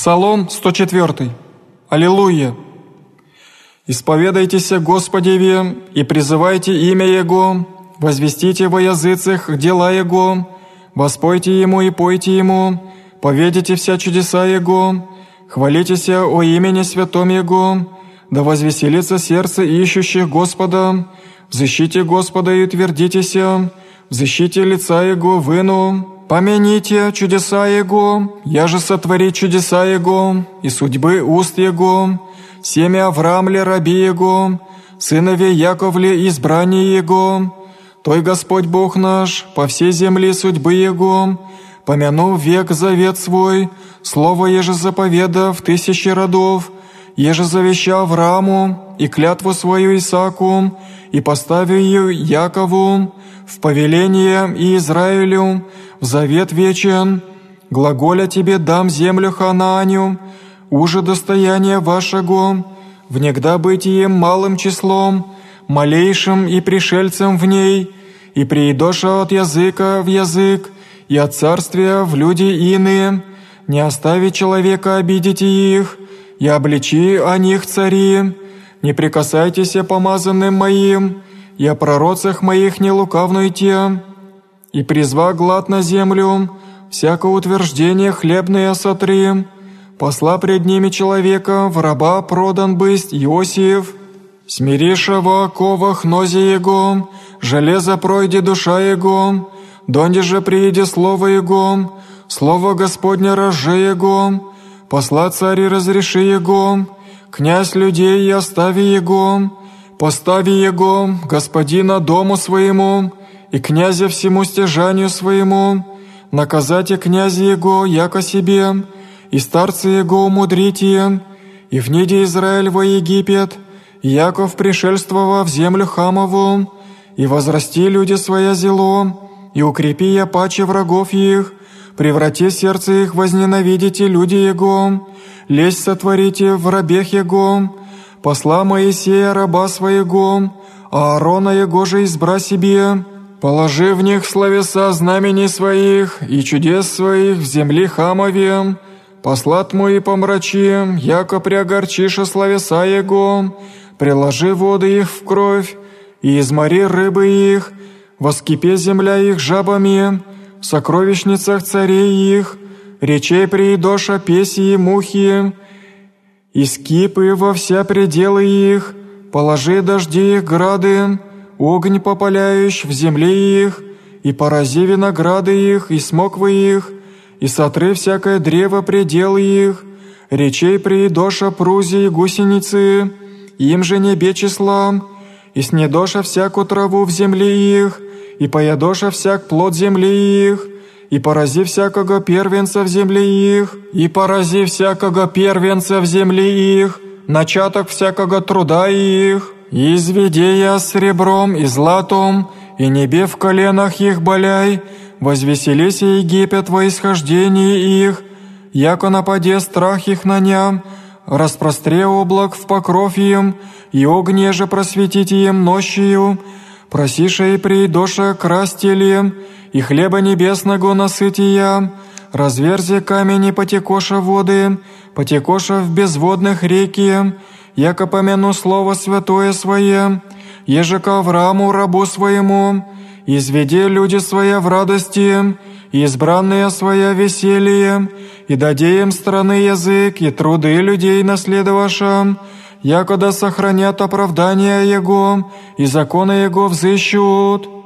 Псалом 104. Аллилуйя! «Исповедайтесь Господеве и призывайте имя Его, возвестите во языцах дела Его, воспойте Ему и пойте Ему, поведите вся чудеса Его, хвалитесь о имени святом Его, да возвеселится сердце ищущих Господа, защите Господа и утвердитесь, в защите лица Его выну, Помяните чудеса Его, я же сотвори чудеса Его, и судьбы уст Его, семя Авраамле раби Его, сынове Яковле избрание Его, Той Господь Бог наш, по всей земле судьбы Его, помянув век завет свой, слово еже заповедав тысячи родов, еже завещал Аврааму и клятву свою Исааку, и поставил ее Якову в повеление и Израилю, в завет вечен, глаголя тебе дам землю Ханааню, уже достояние вашего, внегда бытием малым числом, малейшим и пришельцем в ней, и приидоша от языка в язык, и от царствия в люди иные, не остави человека обидите их, и обличи о них цари, не прикасайтесь помазанным моим, и о пророцах моих не лукавнуйте, и призва глад на землю, всякое утверждение хлебное сотри, посла пред ними человека, в раба продан бысть Иосиф, смириша во оковах нози его, железо пройди душа его, донде же прииди слово его, слово Господня разже его, посла цари разреши его, князь людей и остави его, постави его, господина дому своему, и князя всему стяжанию своему, наказайте князя его, яко себе, и старцы его умудрите, и вниде Израиль во Египет, Яков пришельствовав в землю Хамову, и возрасти люди своя зело, и укрепи я паче врагов их, преврати сердце их возненавидите люди его, лезь сотворите в рабех его, посла Моисея раба своего, а Аарона его же избра себе, Положи в них словеса знамени своих и чудес своих в земли Хамове, послат мой и помрачи, яко приогорчиша словеса его, приложи воды их в кровь, и измори рыбы их, воскипе земля их жабами, в сокровищницах царей их, речей приидоша песи и мухи, и скипы во вся пределы их, положи дожди их грады, огонь попаляющий в земле их, и порази винограды их, и смоквы их, и сотры всякое древо предел их, речей приидоша прузи и гусеницы, им же небе числа, и снедоша всякую траву в земле их, и поядоша всяк плод земли их, и порази всякого первенца в земле их, и порази всякого первенца в земле их, начаток всякого труда их, «Изведи я сребром и златом, и небе в коленах их боляй, возвеселись Египет во исхождении их, яко нападе страх их на ням, распростре облак в покров им, и огне же просветите им нощью, просиша и придоша крастелем, и хлеба небесного насытия, разверзи камень и потекоша воды, потекоша в безводных реки, яко помяну Слово Святое Свое, еже к Аврааму рабу своему, изведи люди своя в радости, избранные своя веселье, и даде им страны язык и труды людей наследовавшим, якода сохранят оправдание Его, и законы Его взыщут».